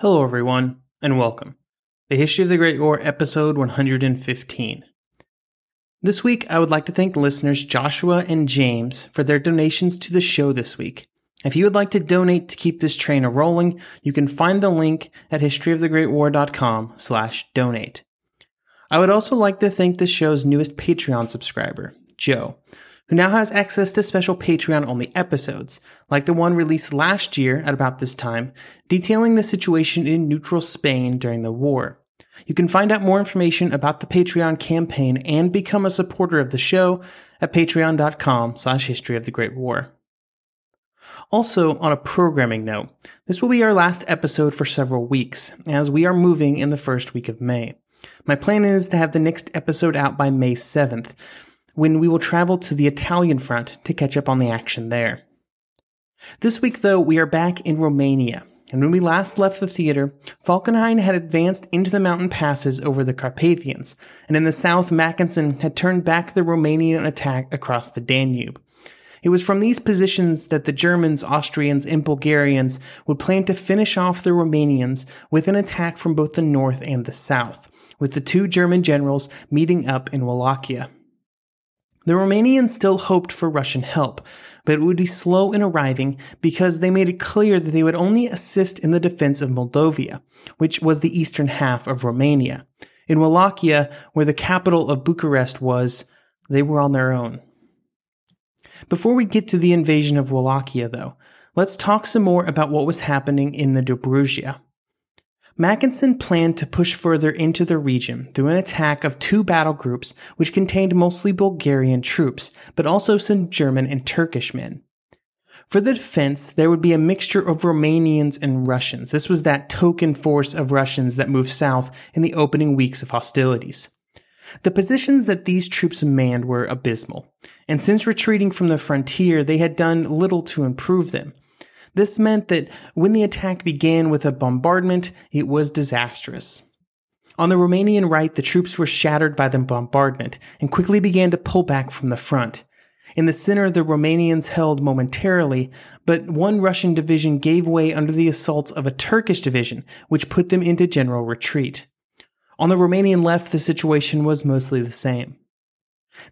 Hello, everyone, and welcome. The History of the Great War, episode 115. This week, I would like to thank listeners Joshua and James for their donations to the show this week. If you would like to donate to keep this train a rolling, you can find the link at historyofthegreatwar.com slash donate. I would also like to thank the show's newest Patreon subscriber, Joe, who now has access to special Patreon only episodes, like the one released last year at about this time, detailing the situation in neutral Spain during the war. You can find out more information about the Patreon campaign and become a supporter of the show at patreon.com slash history of the Great War. Also, on a programming note, this will be our last episode for several weeks, as we are moving in the first week of May. My plan is to have the next episode out by May 7th, when we will travel to the Italian front to catch up on the action there. This week, though, we are back in Romania, and when we last left the theater, Falkenhayn had advanced into the mountain passes over the Carpathians, and in the south, Mackensen had turned back the Romanian attack across the Danube. It was from these positions that the Germans, Austrians, and Bulgarians would plan to finish off the Romanians with an attack from both the north and the south, with the two German generals meeting up in Wallachia. The Romanians still hoped for Russian help, but it would be slow in arriving because they made it clear that they would only assist in the defense of Moldavia, which was the eastern half of Romania. In Wallachia, where the capital of Bucharest was, they were on their own. Before we get to the invasion of Wallachia, though, let's talk some more about what was happening in the Dobruja. Mackensen planned to push further into the region through an attack of two battle groups which contained mostly Bulgarian troops, but also some German and Turkish men. For the defense, there would be a mixture of Romanians and Russians. This was that token force of Russians that moved south in the opening weeks of hostilities. The positions that these troops manned were abysmal, and since retreating from the frontier, they had done little to improve them. This meant that when the attack began with a bombardment, it was disastrous. On the Romanian right, the troops were shattered by the bombardment and quickly began to pull back from the front. In the center, the Romanians held momentarily, but one Russian division gave way under the assaults of a Turkish division, which put them into general retreat. On the Romanian left, the situation was mostly the same.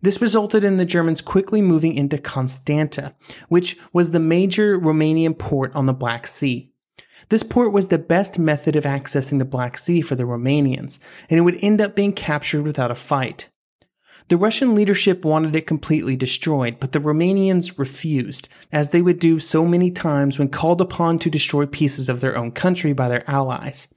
This resulted in the Germans quickly moving into Constanta, which was the major Romanian port on the Black Sea. This port was the best method of accessing the Black Sea for the Romanians, and it would end up being captured without a fight. The Russian leadership wanted it completely destroyed, but the Romanians refused, as they would do so many times when called upon to destroy pieces of their own country by their allies.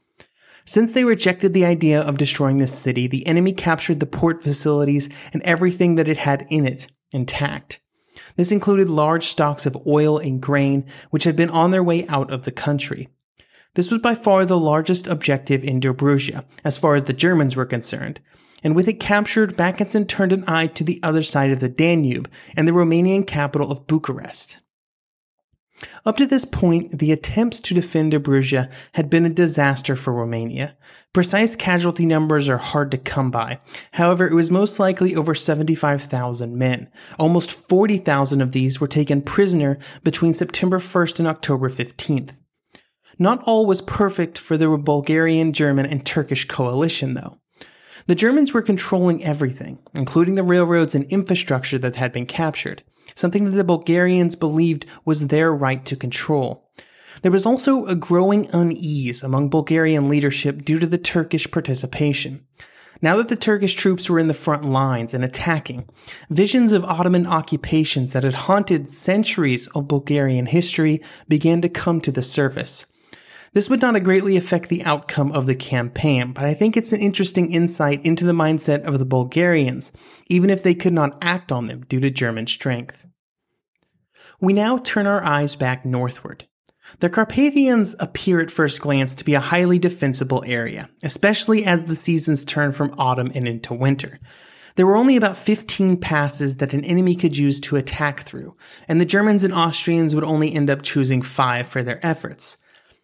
Since they rejected the idea of destroying the city, the enemy captured the port facilities and everything that it had in it intact. This included large stocks of oil and grain, which had been on their way out of the country. This was by far the largest objective in Dobruja, as far as the Germans were concerned. And with it captured, Mackensen turned an eye to the other side of the Danube and the Romanian capital of Bucharest. Up to this point, the attempts to defend Dobruja had been a disaster for Romania. Precise casualty numbers are hard to come by. However, it was most likely over 75,000 men. Almost 40,000 of these were taken prisoner between September 1st and October 15th. Not all was perfect for the Bulgarian, German, and Turkish coalition, though. The Germans were controlling everything, including the railroads and infrastructure that had been captured something that the Bulgarians believed was their right to control. There was also a growing unease among Bulgarian leadership due to the Turkish participation. Now that the Turkish troops were in the front lines and attacking, visions of Ottoman occupations that had haunted centuries of Bulgarian history began to come to the surface. This would not greatly affect the outcome of the campaign, but I think it's an interesting insight into the mindset of the Bulgarians, even if they could not act on them due to German strength. We now turn our eyes back northward. The Carpathians appear at first glance to be a highly defensible area, especially as the seasons turn from autumn and into winter. There were only about 15 passes that an enemy could use to attack through, and the Germans and Austrians would only end up choosing five for their efforts.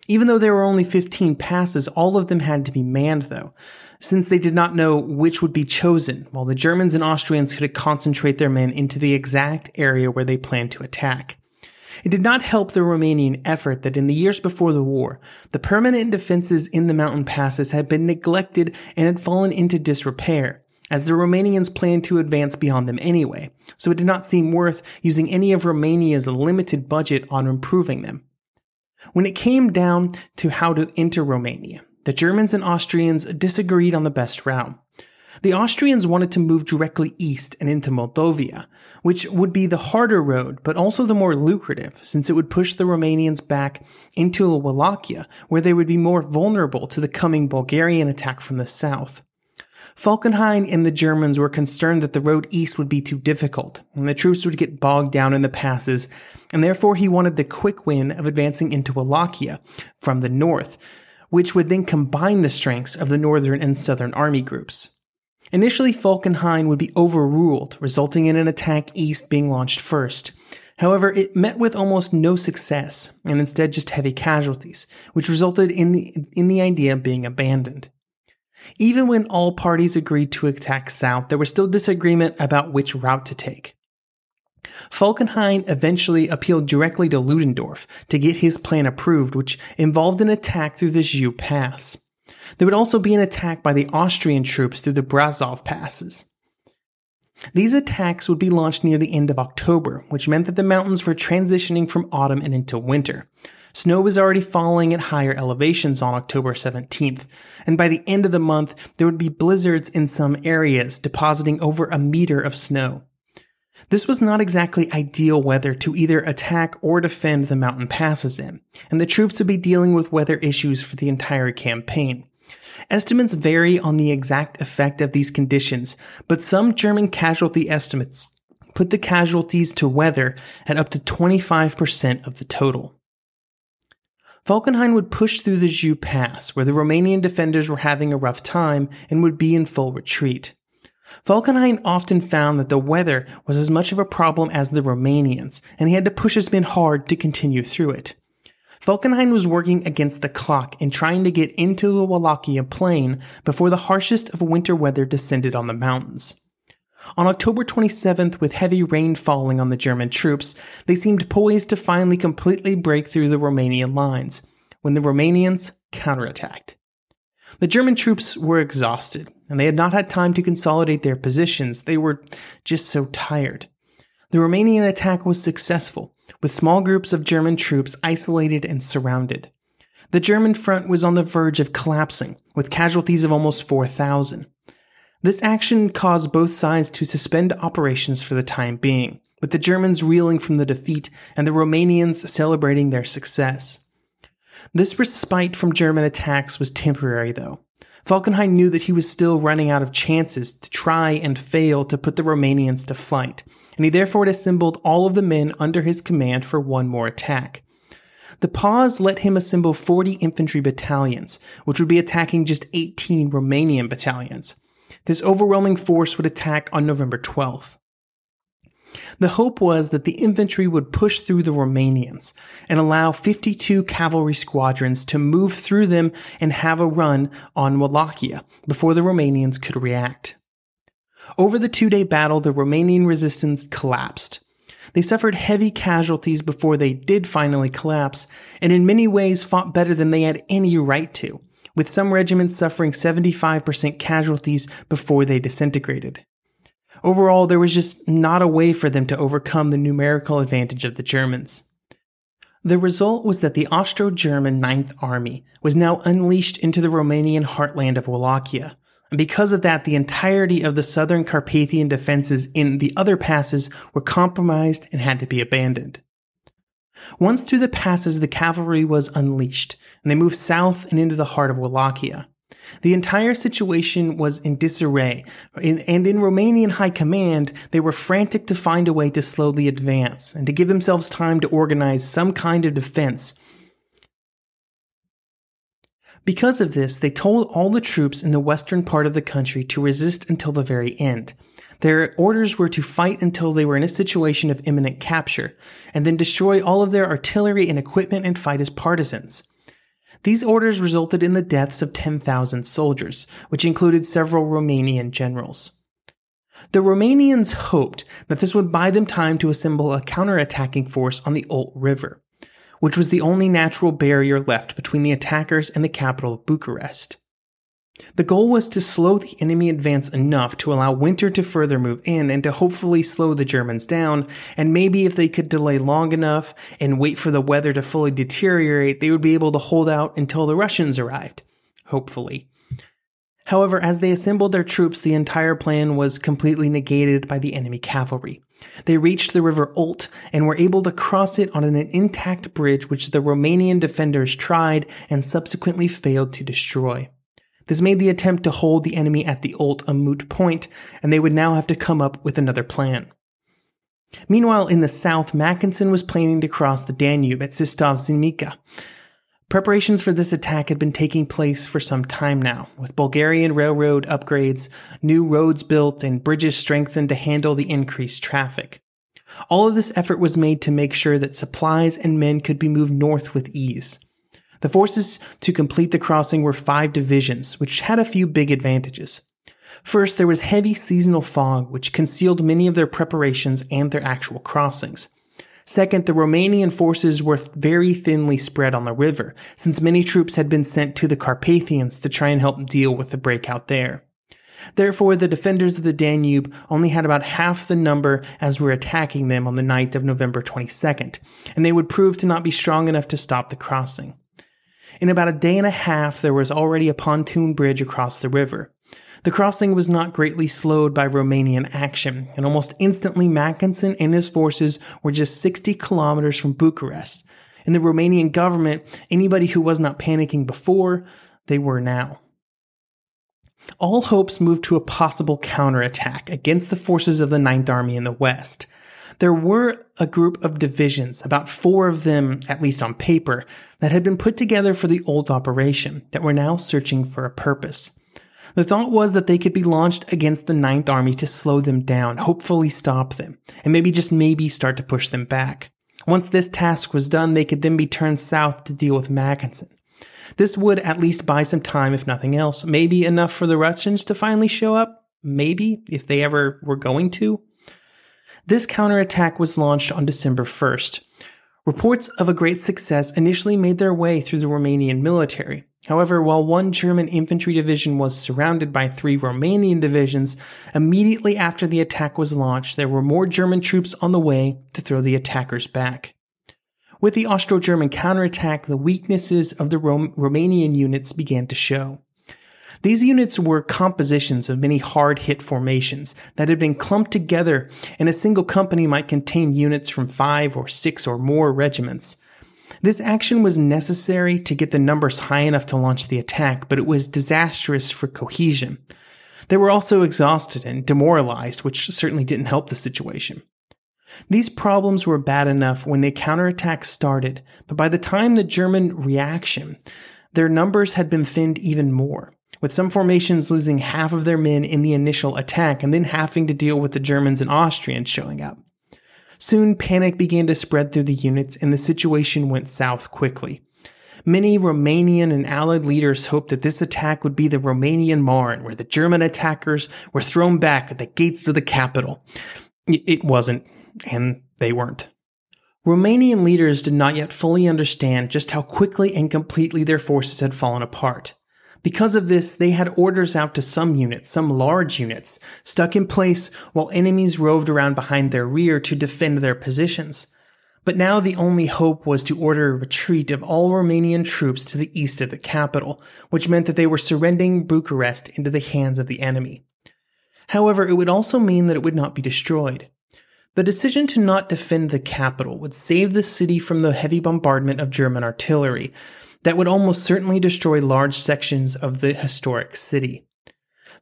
Even though there were only 15 passes, all of them had to be manned though, since they did not know which would be chosen, while the Germans and Austrians could concentrate their men into the exact area where they planned to attack. It did not help the Romanian effort that in the years before the war, the permanent defenses in the mountain passes had been neglected and had fallen into disrepair, as the Romanians planned to advance beyond them anyway, so it did not seem worth using any of Romania's limited budget on improving them. When it came down to how to enter Romania, the Germans and Austrians disagreed on the best route. The Austrians wanted to move directly east and into Moldavia, which would be the harder road, but also the more lucrative, since it would push the Romanians back into Wallachia, where they would be more vulnerable to the coming Bulgarian attack from the south. Falkenhayn and the Germans were concerned that the road east would be too difficult, and the troops would get bogged down in the passes, and therefore he wanted the quick win of advancing into Wallachia from the north, which would then combine the strengths of the northern and southern army groups. Initially, Falkenhayn would be overruled, resulting in an attack east being launched first. However, it met with almost no success, and instead just heavy casualties, which resulted in the, in the idea being abandoned. Even when all parties agreed to attack south, there was still disagreement about which route to take. Falkenhayn eventually appealed directly to Ludendorff to get his plan approved, which involved an attack through the Jiu Pass. There would also be an attack by the Austrian troops through the Brasov passes. These attacks would be launched near the end of October, which meant that the mountains were transitioning from autumn and into winter. Snow was already falling at higher elevations on October 17th, and by the end of the month, there would be blizzards in some areas, depositing over a meter of snow. This was not exactly ideal weather to either attack or defend the mountain passes in, and the troops would be dealing with weather issues for the entire campaign. Estimates vary on the exact effect of these conditions, but some German casualty estimates put the casualties to weather at up to 25% of the total. Falkenhayn would push through the Jiu Pass, where the Romanian defenders were having a rough time and would be in full retreat. Falkenhayn often found that the weather was as much of a problem as the Romanians, and he had to push his men hard to continue through it. Falkenhayn was working against the clock and trying to get into the Wallachia plain before the harshest of winter weather descended on the mountains. On October 27th, with heavy rain falling on the German troops, they seemed poised to finally completely break through the Romanian lines, when the Romanians counterattacked. The German troops were exhausted, and they had not had time to consolidate their positions. They were just so tired. The Romanian attack was successful, with small groups of German troops isolated and surrounded. The German front was on the verge of collapsing, with casualties of almost 4,000. This action caused both sides to suspend operations for the time being, with the Germans reeling from the defeat and the Romanians celebrating their success. This respite from German attacks was temporary, though. Falkenhayn knew that he was still running out of chances to try and fail to put the Romanians to flight, and he therefore assembled all of the men under his command for one more attack. The pause let him assemble 40 infantry battalions, which would be attacking just 18 Romanian battalions. This overwhelming force would attack on November 12th. The hope was that the infantry would push through the Romanians and allow 52 cavalry squadrons to move through them and have a run on Wallachia before the Romanians could react. Over the two day battle, the Romanian resistance collapsed. They suffered heavy casualties before they did finally collapse, and in many ways fought better than they had any right to, with some regiments suffering 75% casualties before they disintegrated. Overall, there was just not a way for them to overcome the numerical advantage of the Germans. The result was that the Austro-German Ninth Army was now unleashed into the Romanian heartland of Wallachia, and because of that, the entirety of the southern Carpathian defenses in the other passes were compromised and had to be abandoned. Once through the passes, the cavalry was unleashed, and they moved south and into the heart of Wallachia. The entire situation was in disarray, and in Romanian high command, they were frantic to find a way to slowly advance and to give themselves time to organize some kind of defense. Because of this, they told all the troops in the western part of the country to resist until the very end. Their orders were to fight until they were in a situation of imminent capture, and then destroy all of their artillery and equipment and fight as partisans. These orders resulted in the deaths of 10,000 soldiers, which included several Romanian generals. The Romanians hoped that this would buy them time to assemble a counterattacking force on the Olt River, which was the only natural barrier left between the attackers and the capital of Bucharest. The goal was to slow the enemy advance enough to allow winter to further move in and to hopefully slow the Germans down, and maybe if they could delay long enough and wait for the weather to fully deteriorate, they would be able to hold out until the Russians arrived. Hopefully. However, as they assembled their troops, the entire plan was completely negated by the enemy cavalry. They reached the river Olt and were able to cross it on an intact bridge which the Romanian defenders tried and subsequently failed to destroy. This made the attempt to hold the enemy at the Olt a moot point, and they would now have to come up with another plan. Meanwhile, in the south, Mackensen was planning to cross the Danube at Sistov. Preparations for this attack had been taking place for some time now, with Bulgarian railroad upgrades, new roads built, and bridges strengthened to handle the increased traffic. All of this effort was made to make sure that supplies and men could be moved north with ease. The forces to complete the crossing were five divisions, which had a few big advantages. First, there was heavy seasonal fog, which concealed many of their preparations and their actual crossings. Second, the Romanian forces were very thinly spread on the river, since many troops had been sent to the Carpathians to try and help deal with the breakout there. Therefore, the defenders of the Danube only had about half the number as were attacking them on the night of November 22nd, and they would prove to not be strong enough to stop the crossing. In about a day and a half, there was already a pontoon bridge across the river. The crossing was not greatly slowed by Romanian action, and almost instantly Mackensen and his forces were just 60 kilometers from Bucharest. In the Romanian government, anybody who was not panicking before, they were now. All hopes moved to a possible counterattack against the forces of the Ninth Army in the West. There were a group of divisions, about four of them, at least on paper, that had been put together for the Olt operation that were now searching for a purpose. The thought was that they could be launched against the Ninth Army to slow them down, hopefully stop them, and maybe just maybe start to push them back. Once this task was done, they could then be turned south to deal with Mackensen. This would at least buy some time, if nothing else. Maybe enough for the Russians to finally show up? Maybe, if they ever were going to. This counterattack was launched on December 1st. Reports of a great success initially made their way through the Romanian military. However, while one German infantry division was surrounded by three Romanian divisions, immediately after the attack was launched, there were more German troops on the way to throw the attackers back. With the Austro-German counterattack, the weaknesses of the Rom- Romanian units began to show. These units were compositions of many hard hit formations that had been clumped together, and a single company might contain units from five or six or more regiments. This action was necessary to get the numbers high enough to launch the attack, but it was disastrous for cohesion. They were also exhausted and demoralized, which certainly didn't help the situation. These problems were bad enough when the counterattack started, but by the time the German reaction, their numbers had been thinned even more with some formations losing half of their men in the initial attack and then having to deal with the Germans and Austrians showing up. Soon panic began to spread through the units and the situation went south quickly. Many Romanian and Allied leaders hoped that this attack would be the Romanian Marne, where the German attackers were thrown back at the gates of the capital. It wasn't, and they weren't. Romanian leaders did not yet fully understand just how quickly and completely their forces had fallen apart. Because of this, they had orders out to some units, some large units, stuck in place while enemies roved around behind their rear to defend their positions. But now the only hope was to order a retreat of all Romanian troops to the east of the capital, which meant that they were surrendering Bucharest into the hands of the enemy. However, it would also mean that it would not be destroyed. The decision to not defend the capital would save the city from the heavy bombardment of German artillery, that would almost certainly destroy large sections of the historic city.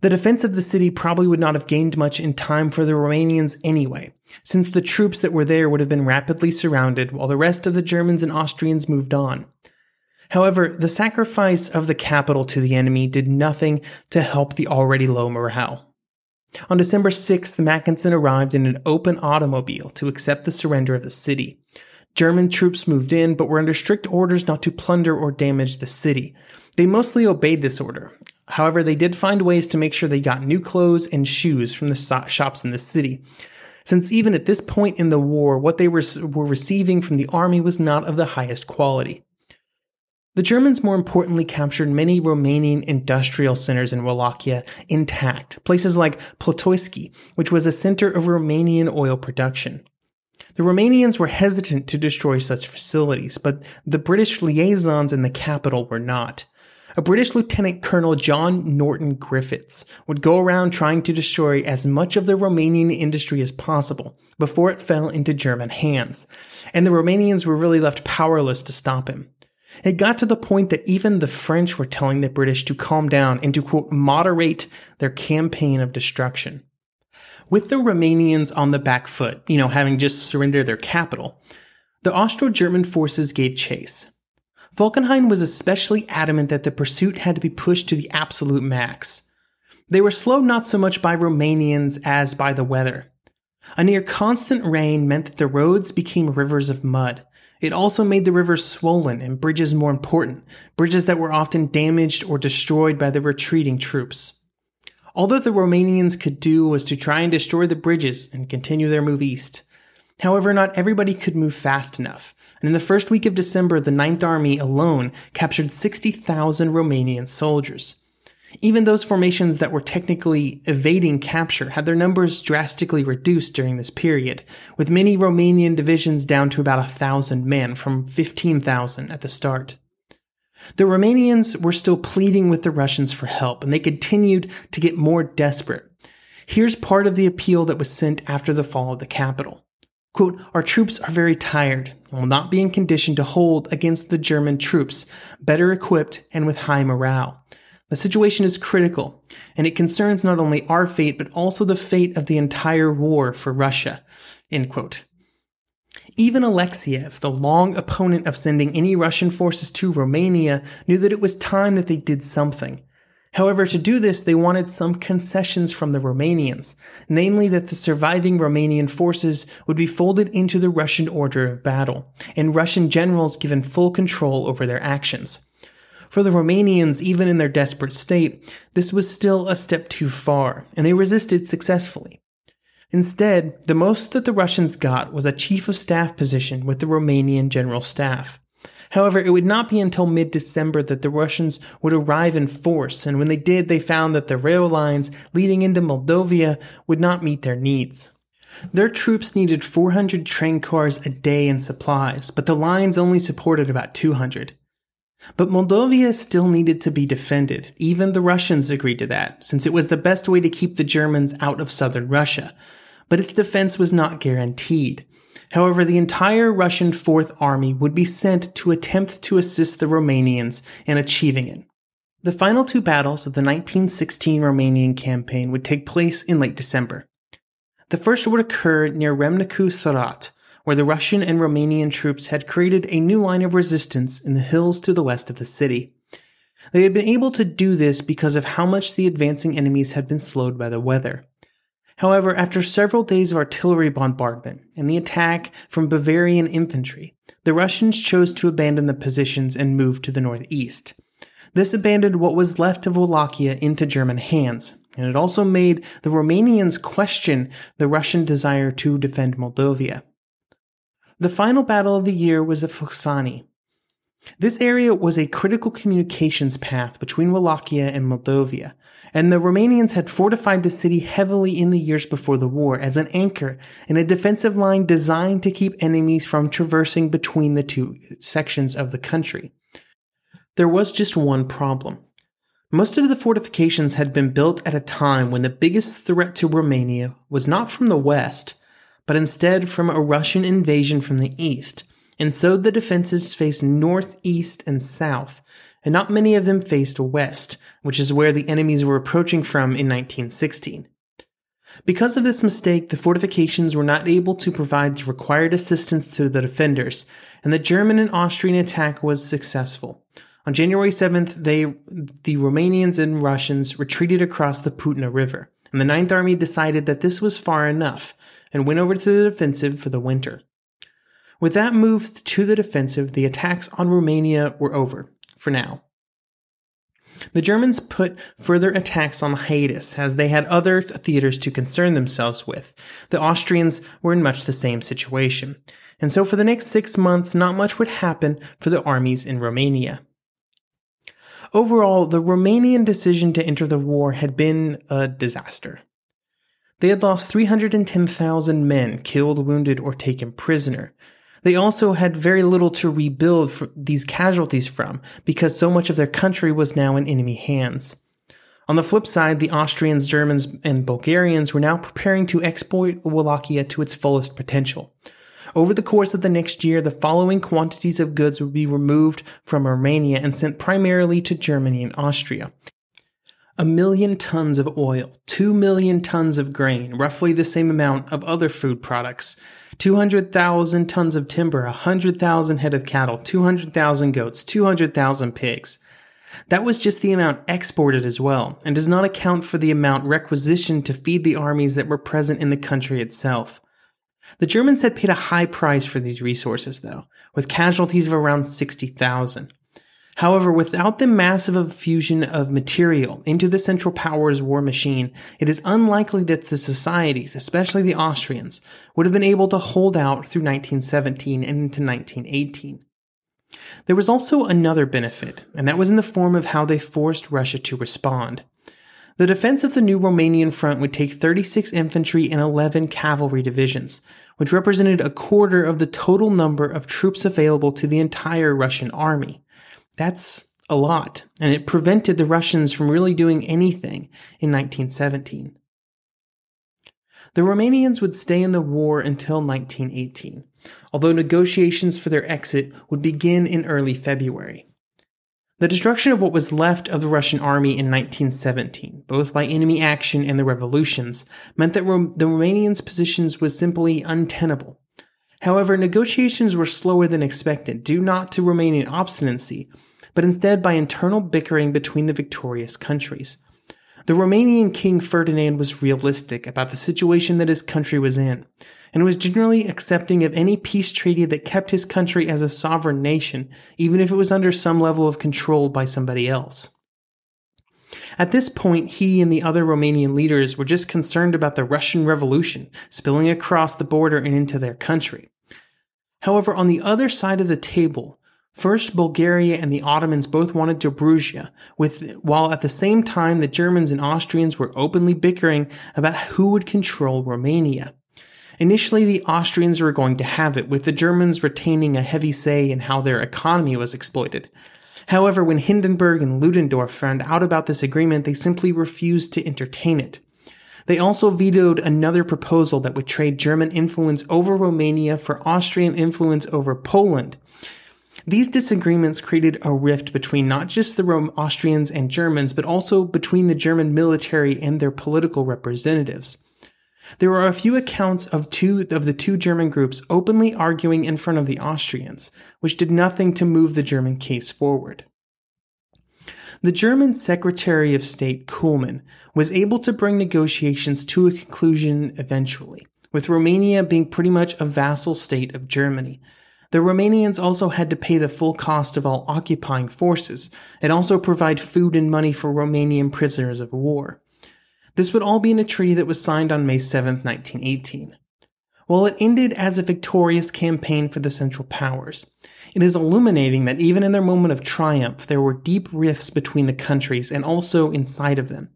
The defense of the city probably would not have gained much in time for the Romanians anyway, since the troops that were there would have been rapidly surrounded while the rest of the Germans and Austrians moved on. However, the sacrifice of the capital to the enemy did nothing to help the already low morale. On December 6th, Mackensen arrived in an open automobile to accept the surrender of the city. German troops moved in, but were under strict orders not to plunder or damage the city. They mostly obeyed this order. However, they did find ways to make sure they got new clothes and shoes from the shops in the city. Since even at this point in the war, what they were, receiving from the army was not of the highest quality. The Germans, more importantly, captured many Romanian industrial centers in Wallachia intact, places like Plotoisky, which was a center of Romanian oil production. The Romanians were hesitant to destroy such facilities, but the British liaisons in the capital were not a British Lieutenant Colonel John Norton Griffiths would go around trying to destroy as much of the Romanian industry as possible before it fell into German hands, and the Romanians were really left powerless to stop him. It got to the point that even the French were telling the British to calm down and to quote, moderate their campaign of destruction. With the Romanians on the back foot, you know, having just surrendered their capital, the Austro-German forces gave chase. Falkenhayn was especially adamant that the pursuit had to be pushed to the absolute max. They were slowed not so much by Romanians as by the weather. A near constant rain meant that the roads became rivers of mud. It also made the rivers swollen and bridges more important, bridges that were often damaged or destroyed by the retreating troops. All that the Romanians could do was to try and destroy the bridges and continue their move east. However, not everybody could move fast enough, and in the first week of December, the Ninth Army alone captured 60,000 Romanian soldiers. Even those formations that were technically evading capture had their numbers drastically reduced during this period, with many Romanian divisions down to about a thousand men from 15,000 at the start. The Romanians were still pleading with the Russians for help, and they continued to get more desperate. Here's part of the appeal that was sent after the fall of the capital. Quote, our troops are very tired and will not be in condition to hold against the German troops, better equipped and with high morale. The situation is critical, and it concerns not only our fate, but also the fate of the entire war for Russia. End quote. Even Alexiev, the long opponent of sending any Russian forces to Romania, knew that it was time that they did something. However, to do this, they wanted some concessions from the Romanians, namely that the surviving Romanian forces would be folded into the Russian order of battle, and Russian generals given full control over their actions. For the Romanians, even in their desperate state, this was still a step too far, and they resisted successfully. Instead, the most that the Russians got was a chief of staff position with the Romanian general staff. However, it would not be until mid-December that the Russians would arrive in force, and when they did, they found that the rail lines leading into Moldavia would not meet their needs. Their troops needed 400 train cars a day in supplies, but the lines only supported about 200. But Moldavia still needed to be defended. Even the Russians agreed to that, since it was the best way to keep the Germans out of southern Russia. But its defense was not guaranteed. However, the entire Russian Fourth Army would be sent to attempt to assist the Romanians in achieving it. The final two battles of the 1916 Romanian campaign would take place in late December. The first would occur near Râmnicu Sărat, where the Russian and Romanian troops had created a new line of resistance in the hills to the west of the city. They had been able to do this because of how much the advancing enemies had been slowed by the weather. However, after several days of artillery bombardment and the attack from Bavarian infantry, the Russians chose to abandon the positions and move to the northeast. This abandoned what was left of Wallachia into German hands, and it also made the Romanians question the Russian desire to defend Moldavia. The final battle of the year was at Focșani. This area was a critical communications path between Wallachia and Moldavia, and the Romanians had fortified the city heavily in the years before the war as an anchor in a defensive line designed to keep enemies from traversing between the two sections of the country. There was just one problem. Most of the fortifications had been built at a time when the biggest threat to Romania was not from the west, but instead from a Russian invasion from the east, and so the defenses faced north, east, and south, and not many of them faced west, which is where the enemies were approaching from in 1916. Because of this mistake, the fortifications were not able to provide the required assistance to the defenders, and the German and Austrian attack was successful. On January 7th, they, the Romanians and Russians retreated across the Putna River, and the Ninth Army decided that this was far enough and went over to the defensive for the winter. With that move to the defensive, the attacks on Romania were over, for now. The Germans put further attacks on hiatus as they had other theaters to concern themselves with. The Austrians were in much the same situation. And so for the next six months, not much would happen for the armies in Romania. Overall, the Romanian decision to enter the war had been a disaster. They had lost 310,000 men killed, wounded, or taken prisoner. They also had very little to rebuild these casualties from because so much of their country was now in enemy hands. On the flip side, the Austrians, Germans, and Bulgarians were now preparing to exploit Wallachia to its fullest potential. Over the course of the next year, the following quantities of goods would be removed from Romania and sent primarily to Germany and Austria. A million tons of oil, two million tons of grain, roughly the same amount of other food products, 200,000 tons of timber, 100,000 head of cattle, 200,000 goats, 200,000 pigs. That was just the amount exported as well, and does not account for the amount requisitioned to feed the armies that were present in the country itself. The Germans had paid a high price for these resources, though, with casualties of around 60,000. However, without the massive infusion of material into the Central Powers war machine, it is unlikely that the societies, especially the Austrians, would have been able to hold out through 1917 and into 1918. There was also another benefit, and that was in the form of how they forced Russia to respond. The defense of the new Romanian front would take 36 infantry and 11 cavalry divisions, which represented a quarter of the total number of troops available to the entire Russian army. That's a lot, and it prevented the Russians from really doing anything in 1917. The Romanians would stay in the war until 1918, although negotiations for their exit would begin in early February. The destruction of what was left of the Russian army in 1917, both by enemy action and the revolutions, meant that Ro- the Romanians' positions was simply untenable. However, negotiations were slower than expected, due not to Romanian obstinacy, but instead by internal bickering between the victorious countries. The Romanian King Ferdinand was realistic about the situation that his country was in, and was generally accepting of any peace treaty that kept his country as a sovereign nation, even if it was under some level of control by somebody else. At this point, he and the other Romanian leaders were just concerned about the Russian Revolution spilling across the border and into their country. However, on the other side of the table, first Bulgaria and the Ottomans both wanted Dobruja, with, while at the same time the Germans and Austrians were openly bickering about who would control Romania. Initially, the Austrians were going to have it, with the Germans retaining a heavy say in how their economy was exploited. However, when Hindenburg and Ludendorff found out about this agreement, they simply refused to entertain it. They also vetoed another proposal that would trade German influence over Romania for Austrian influence over Poland. These disagreements created a rift between not just the Austrians and Germans, but also between the German military and their political representatives. There are a few accounts of two of the two German groups openly arguing in front of the Austrians, which did nothing to move the German case forward. The German Secretary of State Kuhlmann was able to bring negotiations to a conclusion eventually, with Romania being pretty much a vassal state of Germany. The Romanians also had to pay the full cost of all occupying forces and also provide food and money for Romanian prisoners of war. This would all be in a treaty that was signed on May 7, 1918. While it ended as a victorious campaign for the Central Powers, it is illuminating that even in their moment of triumph, there were deep rifts between the countries and also inside of them.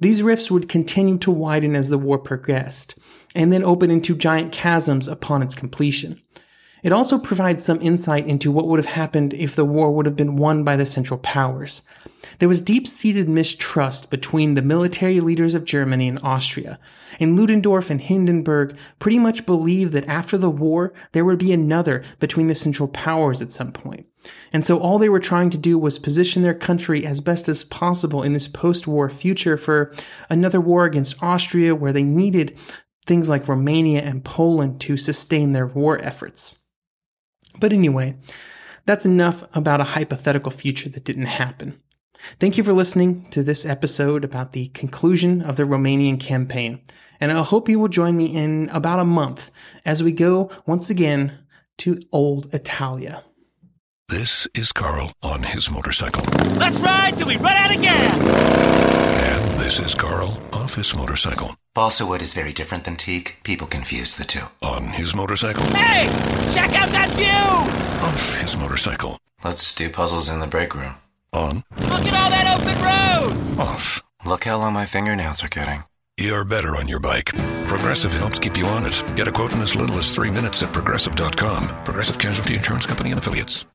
These rifts would continue to widen as the war progressed, and then open into giant chasms upon its completion. It also provides some insight into what would have happened if the war would have been won by the Central Powers. There was deep seated mistrust between the military leaders of Germany and Austria, and Ludendorff and Hindenburg pretty much believed that after the war, there would be another between the Central Powers at some point. And so all they were trying to do was position their country as best as possible in this post-war future for another war against Austria where they needed things like Romania and Poland to sustain their war efforts. But anyway, that's enough about a hypothetical future that didn't happen. Thank you for listening to this episode about the conclusion of the Romanian campaign, and I hope you will join me in about a month as we go once again to old Italia. This is Carl on his motorcycle. Let's ride till we run out of gas! And this is Carl off his motorcycle. Balsa wood is very different than teak. People confuse the two. On his motorcycle. Hey! Check out that view! Off his motorcycle. Let's do puzzles in the break room. On. Look at all that open road! Off. Look how long my fingernails are getting. You're better on your bike. Progressive helps keep you on it. Get a quote in as little as three minutes at progressive.com. Progressive Casualty Insurance Company and Affiliates.